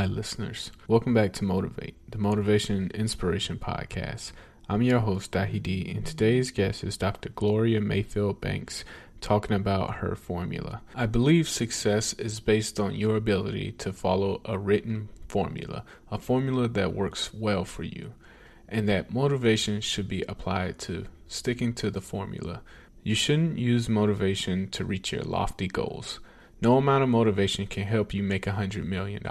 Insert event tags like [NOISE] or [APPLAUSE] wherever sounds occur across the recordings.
Hi, listeners. Welcome back to Motivate, the Motivation and Inspiration Podcast. I'm your host, Dahi D, and today's guest is Dr. Gloria Mayfield Banks talking about her formula. I believe success is based on your ability to follow a written formula, a formula that works well for you, and that motivation should be applied to sticking to the formula. You shouldn't use motivation to reach your lofty goals. No amount of motivation can help you make a $100 million,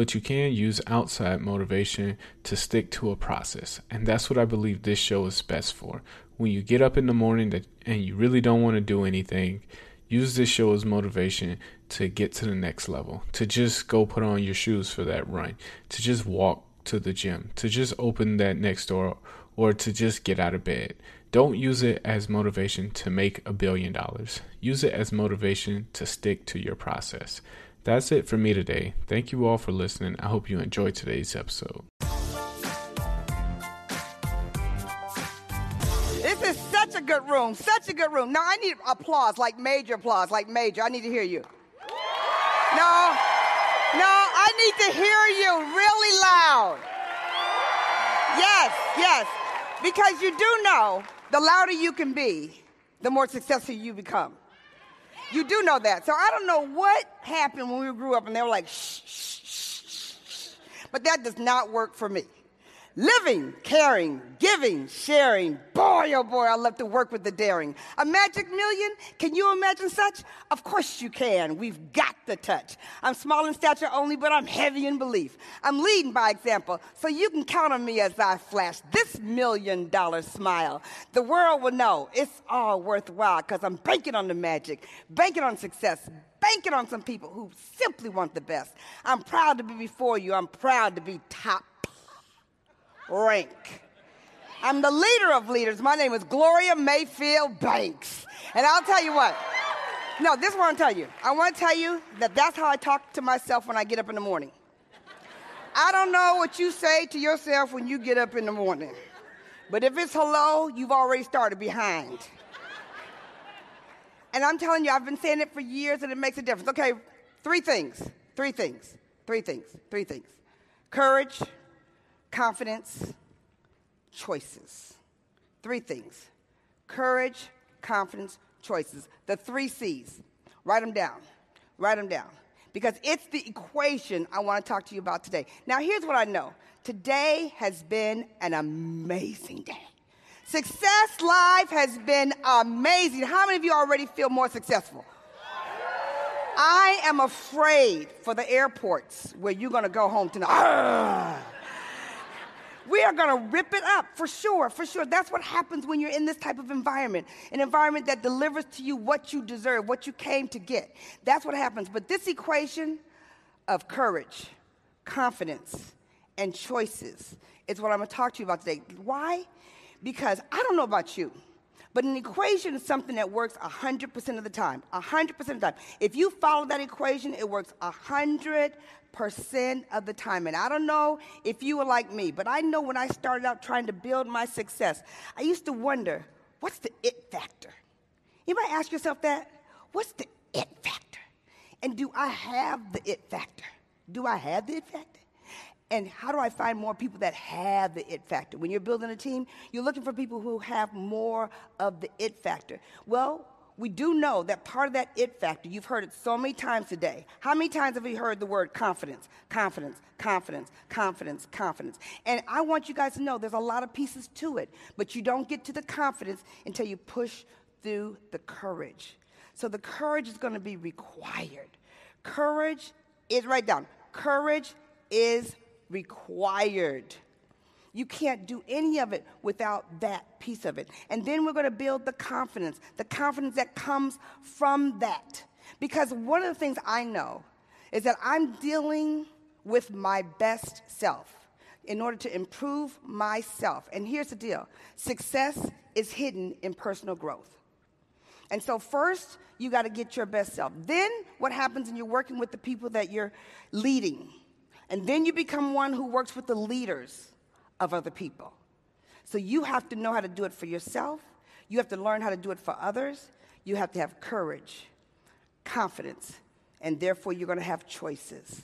but you can use outside motivation to stick to a process. And that's what I believe this show is best for. When you get up in the morning and you really don't want to do anything, use this show as motivation to get to the next level, to just go put on your shoes for that run, to just walk to the gym, to just open that next door, or to just get out of bed. Don't use it as motivation to make a billion dollars. Use it as motivation to stick to your process. That's it for me today. Thank you all for listening. I hope you enjoyed today's episode. This is such a good room, such a good room. Now I need applause, like major applause, like major. I need to hear you. No, no, I need to hear you really loud. Yes, yes. Because you do know the louder you can be, the more successful you become. You do know that. So I don't know what happened when we grew up and they were like, shh, shh, shh, shh. But that does not work for me. Living, caring, giving, sharing. Boy, oh boy, I love to work with the daring. A magic million? Can you imagine such? Of course you can. We've got the touch. I'm small in stature only, but I'm heavy in belief. I'm leading by example, so you can count on me as I flash this million dollar smile. The world will know it's all worthwhile because I'm banking on the magic, banking on success, banking on some people who simply want the best. I'm proud to be before you. I'm proud to be top rank. I'm the leader of leaders. My name is Gloria Mayfield Banks. And I'll tell you what. No, this is what I'm tell you. I want to tell you that that's how I talk to myself when I get up in the morning. I don't know what you say to yourself when you get up in the morning. But if it's hello, you've already started behind. And I'm telling you, I've been saying it for years and it makes a difference. Okay, three things, three things, three things, three things. Courage, confidence, choices. Three things courage, confidence, choices. The three C's. Write them down. Write them down. Because it's the equation I want to talk to you about today. Now, here's what I know today has been an amazing day. Success Live has been amazing. How many of you already feel more successful? I am afraid for the airports where you're going to go home tonight. Are going to rip it up for sure, for sure. That's what happens when you're in this type of environment an environment that delivers to you what you deserve, what you came to get. That's what happens. But this equation of courage, confidence, and choices is what I'm going to talk to you about today. Why? Because I don't know about you. But an equation is something that works 100% of the time. 100% of the time. If you follow that equation, it works 100% of the time. And I don't know if you were like me, but I know when I started out trying to build my success, I used to wonder, what's the it factor? You might ask yourself that. What's the it factor? And do I have the it factor? Do I have the it factor? And how do I find more people that have the it factor? When you're building a team, you're looking for people who have more of the it factor. Well, we do know that part of that it factor, you've heard it so many times today. How many times have you heard the word confidence? Confidence, confidence, confidence, confidence. And I want you guys to know there's a lot of pieces to it, but you don't get to the confidence until you push through the courage. So the courage is going to be required. Courage is, write down, courage is required. You can't do any of it without that piece of it. And then we're going to build the confidence, the confidence that comes from that. Because one of the things I know is that I'm dealing with my best self in order to improve myself. And here's the deal success is hidden in personal growth. And so, first, you got to get your best self. Then, what happens when you're working with the people that you're leading? And then you become one who works with the leaders of other people. So you have to know how to do it for yourself. You have to learn how to do it for others. You have to have courage, confidence, and therefore you're going to have choices.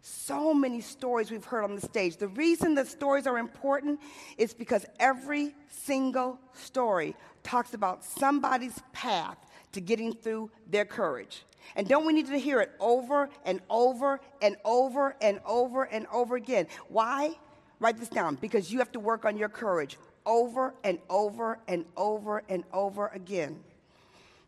So many stories we've heard on the stage. The reason the stories are important is because every single story talks about somebody's path to getting through their courage. And don't we need to hear it over and over and over and over and over again? Why? Write this down because you have to work on your courage over and over and over and over again.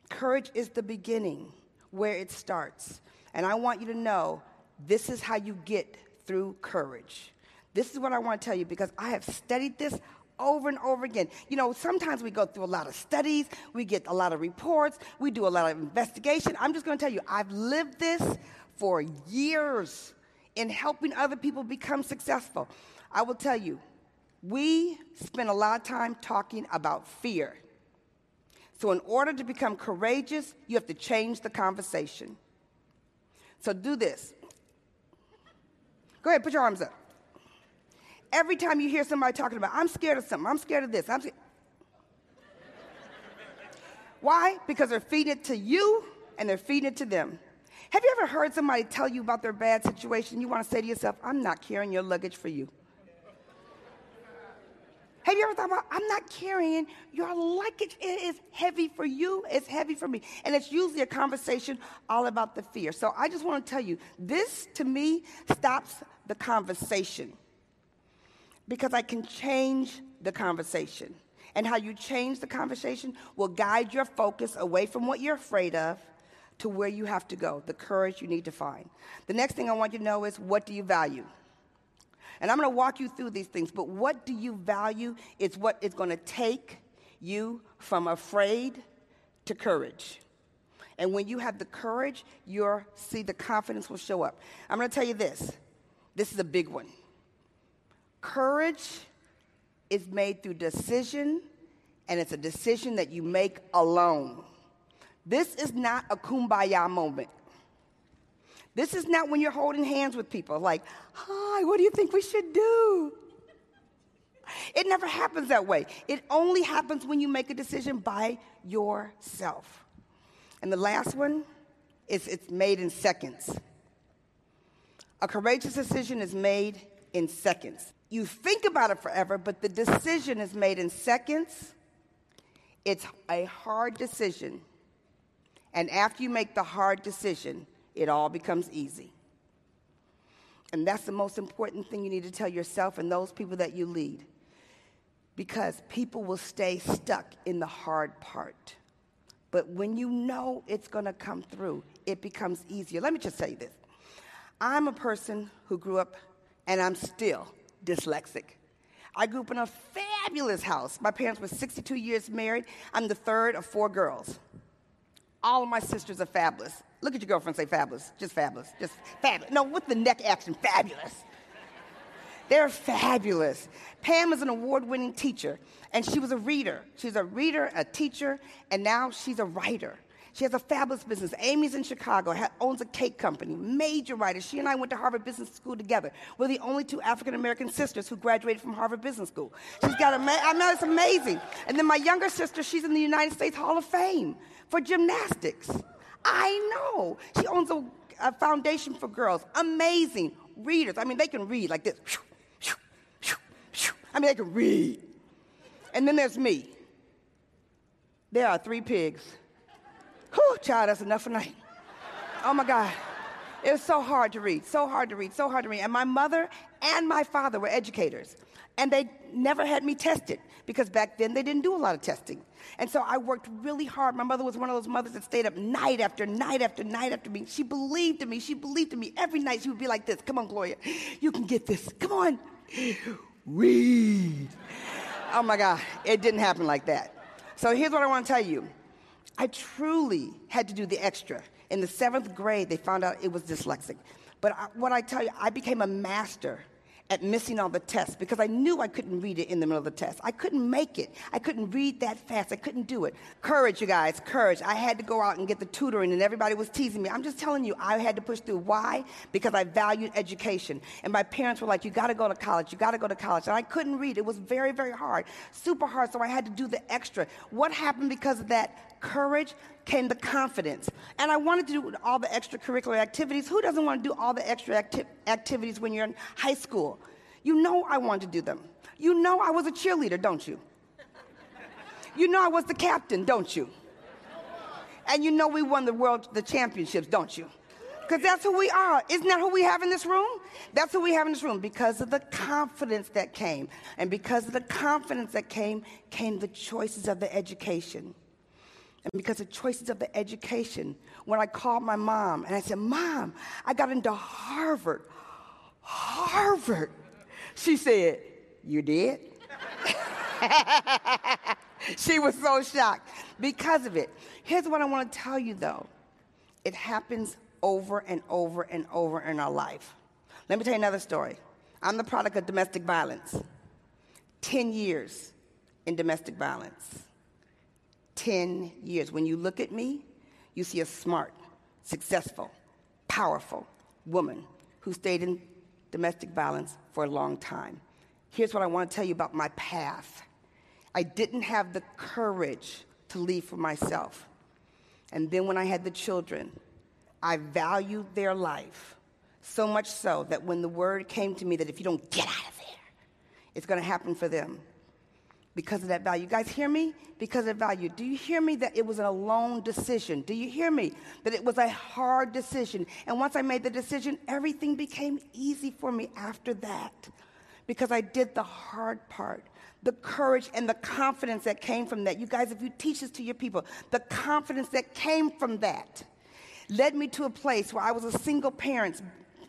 Courage is the beginning where it starts. And I want you to know this is how you get through courage. This is what I want to tell you because I have studied this over and over again. You know, sometimes we go through a lot of studies, we get a lot of reports, we do a lot of investigation. I'm just going to tell you, I've lived this for years in helping other people become successful. I will tell you, we spend a lot of time talking about fear. So, in order to become courageous, you have to change the conversation. So, do this. Go ahead, put your arms up. Every time you hear somebody talking about, I'm scared of something, I'm scared of this, I'm scared. Why? Because they're feeding it to you and they're feeding it to them. Have you ever heard somebody tell you about their bad situation? You want to say to yourself, I'm not carrying your luggage for you. Have you ever thought about, I'm not carrying your luggage? It is heavy for you, it's heavy for me. And it's usually a conversation all about the fear. So I just want to tell you, this to me stops the conversation because I can change the conversation. And how you change the conversation will guide your focus away from what you're afraid of to where you have to go, the courage you need to find. The next thing I want you to know is what do you value? And I'm going to walk you through these things, but what do you value? is what is going to take you from afraid to courage. And when you have the courage, you'll see the confidence will show up. I'm going to tell you this. This is a big one. Courage is made through decision, and it's a decision that you make alone. This is not a kumbaya moment. This is not when you're holding hands with people, like, hi, what do you think we should do? It never happens that way. It only happens when you make a decision by yourself. And the last one is it's made in seconds. A courageous decision is made in seconds. You think about it forever, but the decision is made in seconds. It's a hard decision. And after you make the hard decision, it all becomes easy. And that's the most important thing you need to tell yourself and those people that you lead. Because people will stay stuck in the hard part. But when you know it's going to come through, it becomes easier. Let me just tell you this I'm a person who grew up, and I'm still dyslexic. I grew up in a fabulous house. My parents were 62 years married. I'm the third of four girls. All of my sisters are fabulous. Look at your girlfriend say fabulous. Just fabulous. Just fabulous. No, with the neck action, fabulous. They're fabulous. Pam is an award winning teacher, and she was a reader. She's a reader, a teacher, and now she's a writer. She has a fabulous business. Amy's in Chicago, ha- owns a cake company, major writer. She and I went to Harvard Business School together. We're the only two African American sisters who graduated from Harvard Business School. She's got a, ma- I mean, it's amazing. And then my younger sister, she's in the United States Hall of Fame for gymnastics. I know. She owns a, a foundation for girls. Amazing readers. I mean, they can read like this. I mean, they can read. And then there's me. There are three pigs. Whew, child, that's enough for night. Oh my God. It was so hard to read, so hard to read, so hard to read. And my mother and my father were educators. And they never had me tested because back then they didn't do a lot of testing. And so I worked really hard. My mother was one of those mothers that stayed up night after night after night after me. She believed in me. She believed in me. Every night she would be like this Come on, Gloria, you can get this. Come on, read. Oh my God, it didn't happen like that. So here's what I want to tell you I truly had to do the extra. In the seventh grade, they found out it was dyslexic. But I, what I tell you, I became a master at missing all the tests because I knew I couldn't read it in the middle of the test. I couldn't make it. I couldn't read that fast. I couldn't do it. Courage, you guys, courage. I had to go out and get the tutoring, and everybody was teasing me. I'm just telling you, I had to push through. Why? Because I valued education. And my parents were like, You got to go to college. You got to go to college. And I couldn't read. It was very, very hard, super hard. So I had to do the extra. What happened because of that? courage came the confidence. And I wanted to do all the extracurricular activities. Who doesn't want to do all the extra acti- activities when you're in high school? You know I wanted to do them. You know I was a cheerleader, don't you? You know I was the captain, don't you? And you know we won the world, the championships, don't you? Because that's who we are. Isn't that who we have in this room? That's who we have in this room because of the confidence that came. And because of the confidence that came, came the choices of the education. And because of choices of the education, when I called my mom and I said, Mom, I got into Harvard. Harvard. She said, You did? [LAUGHS] she was so shocked because of it. Here's what I want to tell you though it happens over and over and over in our life. Let me tell you another story. I'm the product of domestic violence. 10 years in domestic violence. 10 years. When you look at me, you see a smart, successful, powerful woman who stayed in domestic violence for a long time. Here's what I want to tell you about my path I didn't have the courage to leave for myself. And then when I had the children, I valued their life so much so that when the word came to me that if you don't get out of there, it's going to happen for them because of that value. You guys hear me? Because of value. Do you hear me that it was a lone decision? Do you hear me that it was a hard decision? And once I made the decision, everything became easy for me after that because I did the hard part. The courage and the confidence that came from that. You guys, if you teach this to your people, the confidence that came from that led me to a place where I was a single parent,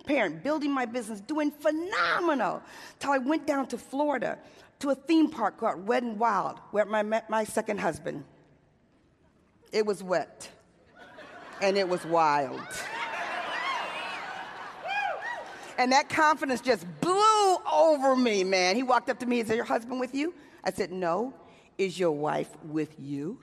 parent building my business, doing phenomenal, till I went down to Florida to a theme park called Wet and Wild, where I met my second husband. It was wet, and it was wild. And that confidence just blew over me, man. He walked up to me and said, Your husband with you? I said, No. Is your wife with you?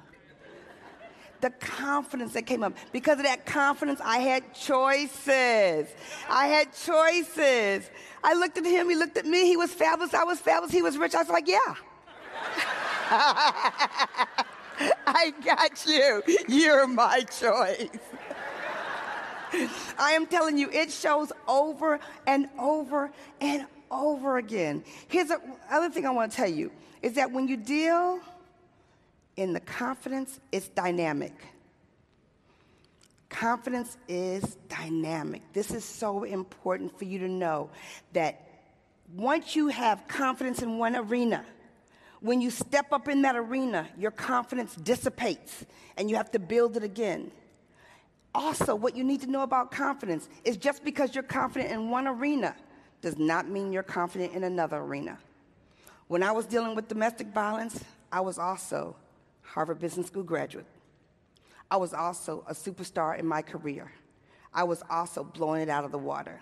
The confidence that came up. Because of that confidence, I had choices. I had choices. I looked at him, he looked at me, he was fabulous, I was fabulous, he was rich. I was like, yeah. [LAUGHS] I got you. You're my choice. [LAUGHS] I am telling you, it shows over and over and over again. Here's the other thing I want to tell you is that when you deal in the confidence, it's dynamic. Confidence is dynamic. This is so important for you to know that once you have confidence in one arena, when you step up in that arena, your confidence dissipates and you have to build it again. Also, what you need to know about confidence is just because you're confident in one arena does not mean you're confident in another arena. When I was dealing with domestic violence, I was also Harvard Business School graduate. I was also a superstar in my career. I was also blowing it out of the water.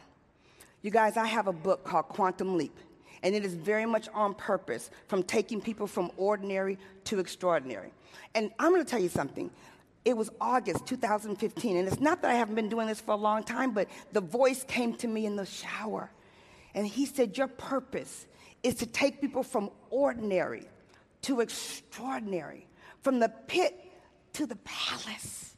You guys, I have a book called Quantum Leap, and it is very much on purpose from taking people from ordinary to extraordinary. And I'm going to tell you something. It was August 2015, and it's not that I haven't been doing this for a long time, but the voice came to me in the shower. And he said, Your purpose is to take people from ordinary to extraordinary from the pit to the palace.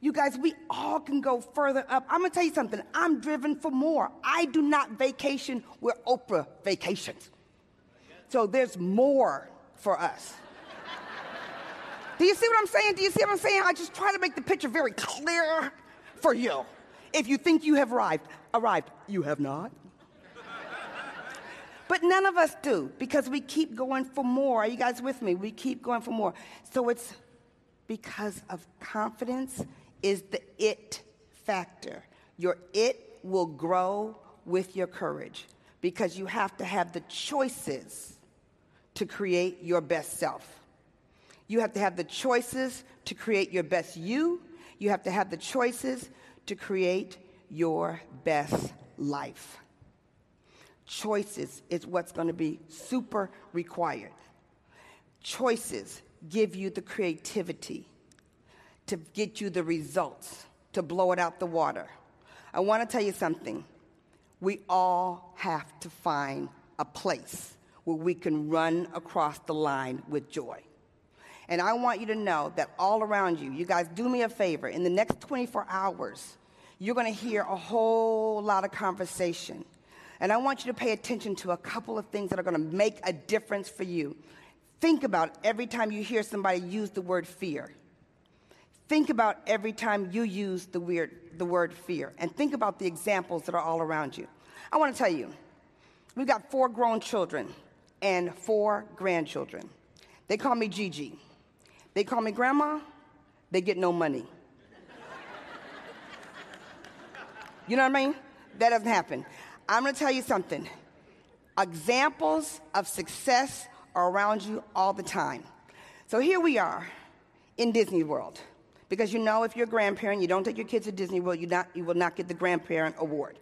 You guys, we all can go further up. I'm gonna tell you something. I'm driven for more. I do not vacation where Oprah vacations. So there's more for us. Do you see what I'm saying? Do you see what I'm saying? I just try to make the picture very clear for you. If you think you have arrived, arrived, you have not. But none of us do because we keep going for more. Are you guys with me? We keep going for more. So it's because of confidence is the it factor. Your it will grow with your courage because you have to have the choices to create your best self. You have to have the choices to create your best you. You have to have the choices to create your best life choices is what's going to be super required. Choices give you the creativity to get you the results, to blow it out the water. I want to tell you something. We all have to find a place where we can run across the line with joy. And I want you to know that all around you, you guys do me a favor. In the next 24 hours, you're going to hear a whole lot of conversation. And I want you to pay attention to a couple of things that are going to make a difference for you. Think about every time you hear somebody use the word fear. Think about every time you use the, weird, the word fear. And think about the examples that are all around you. I want to tell you, we've got four grown children and four grandchildren. They call me Gigi. They call me grandma. They get no money. You know what I mean? That doesn't happen. I'm going to tell you something. Examples of success are around you all the time. So here we are in Disney World. Because you know, if you're a grandparent, you don't take your kids to Disney World, you, not, you will not get the grandparent award.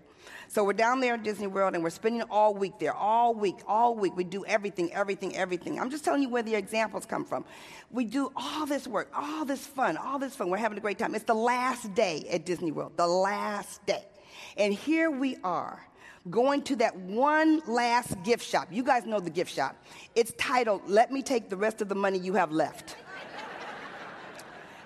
So we're down there at Disney World and we're spending all week there, all week, all week. We do everything, everything, everything. I'm just telling you where the examples come from. We do all this work, all this fun, all this fun. We're having a great time. It's the last day at Disney World, the last day. And here we are going to that one last gift shop. You guys know the gift shop. It's titled, Let Me Take the Rest of the Money You Have Left.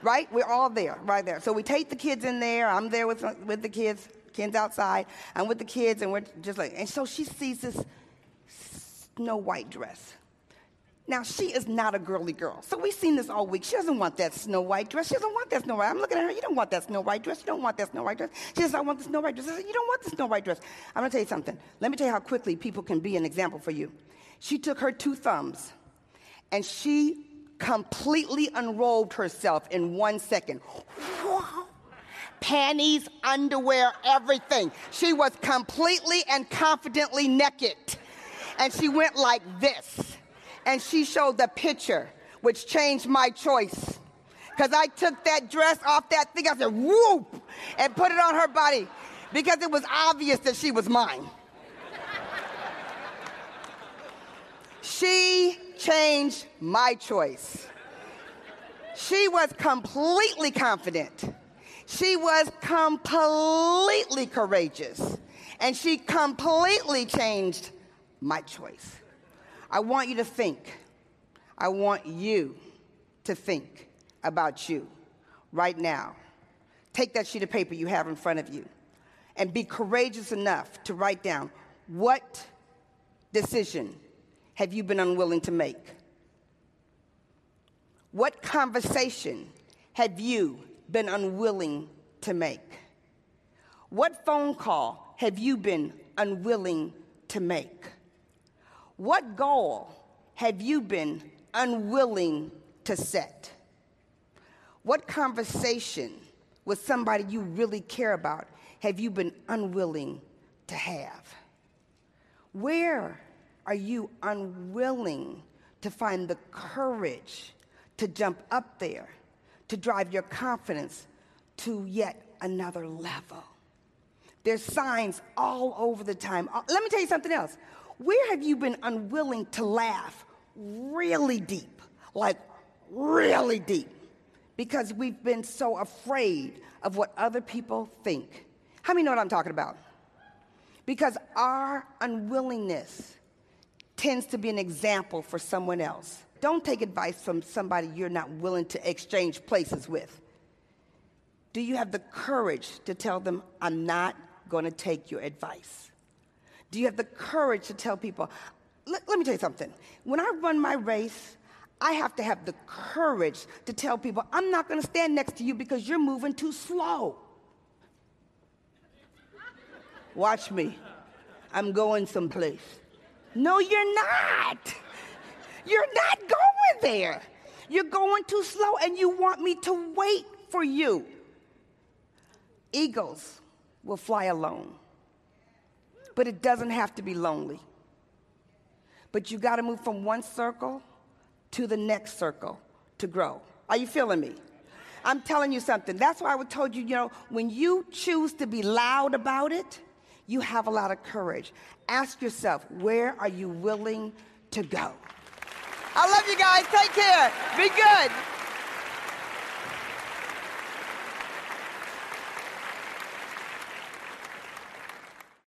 right? We're all there, right there. So we take the kids in there. I'm there with, with the kids, kids outside. I'm with the kids, and we're just like, and so she sees this snow white dress. Now, she is not a girly girl. So we've seen this all week. She doesn't want that snow white dress. She doesn't want that snow white. I'm looking at her. You don't want that snow white dress. You don't want that snow white dress. She says, I want the snow white dress. You don't want the snow white dress. I'm going to tell you something. Let me tell you how quickly people can be an example for you. She took her two thumbs and she completely unrobed herself in one second. [LAUGHS] Panties, underwear, everything. She was completely and confidently naked. And she went like this and she showed the picture, which changed my choice. Because I took that dress off that thing, I said, whoop, and put it on her body because it was obvious that she was mine. she changed my choice. She was completely confident. She was completely courageous. And she completely changed my choice. I want you to think. I want you to think about you right now. Take that sheet of paper you have in front of you and be courageous enough to write down what decision have you been unwilling to make? What conversation have you been unwilling to make? What phone call have you been unwilling to make? What goal have you been unwilling to set? What conversation with somebody you really care about have you been unwilling to have? Where are you unwilling to find the courage to jump up there, to drive your confidence to yet another level? There's signs all over the time. Uh, let me tell you something else. Where have you been unwilling to laugh really deep? Like, really deep? Because we've been so afraid of what other people think. How many know what I'm talking about? Because our unwillingness tends to be an example for someone else. Don't take advice from somebody you're not willing to exchange places with. Do you have the courage to tell them, I'm not going to take your advice? Do you have the courage to tell people? Let, let me tell you something. When I run my race, I have to have the courage to tell people, I'm not going to stand next to you because you're moving too slow. Watch me. I'm going someplace. No, you're not. You're not going there. You're going too slow and you want me to wait for you. Eagles will fly alone but it doesn't have to be lonely. But you got to move from one circle to the next circle to grow. Are you feeling me? I'm telling you something. That's why I told you, you know, when you choose to be loud about it, you have a lot of courage. Ask yourself, where are you willing to go? I love you guys. Take care. Be good.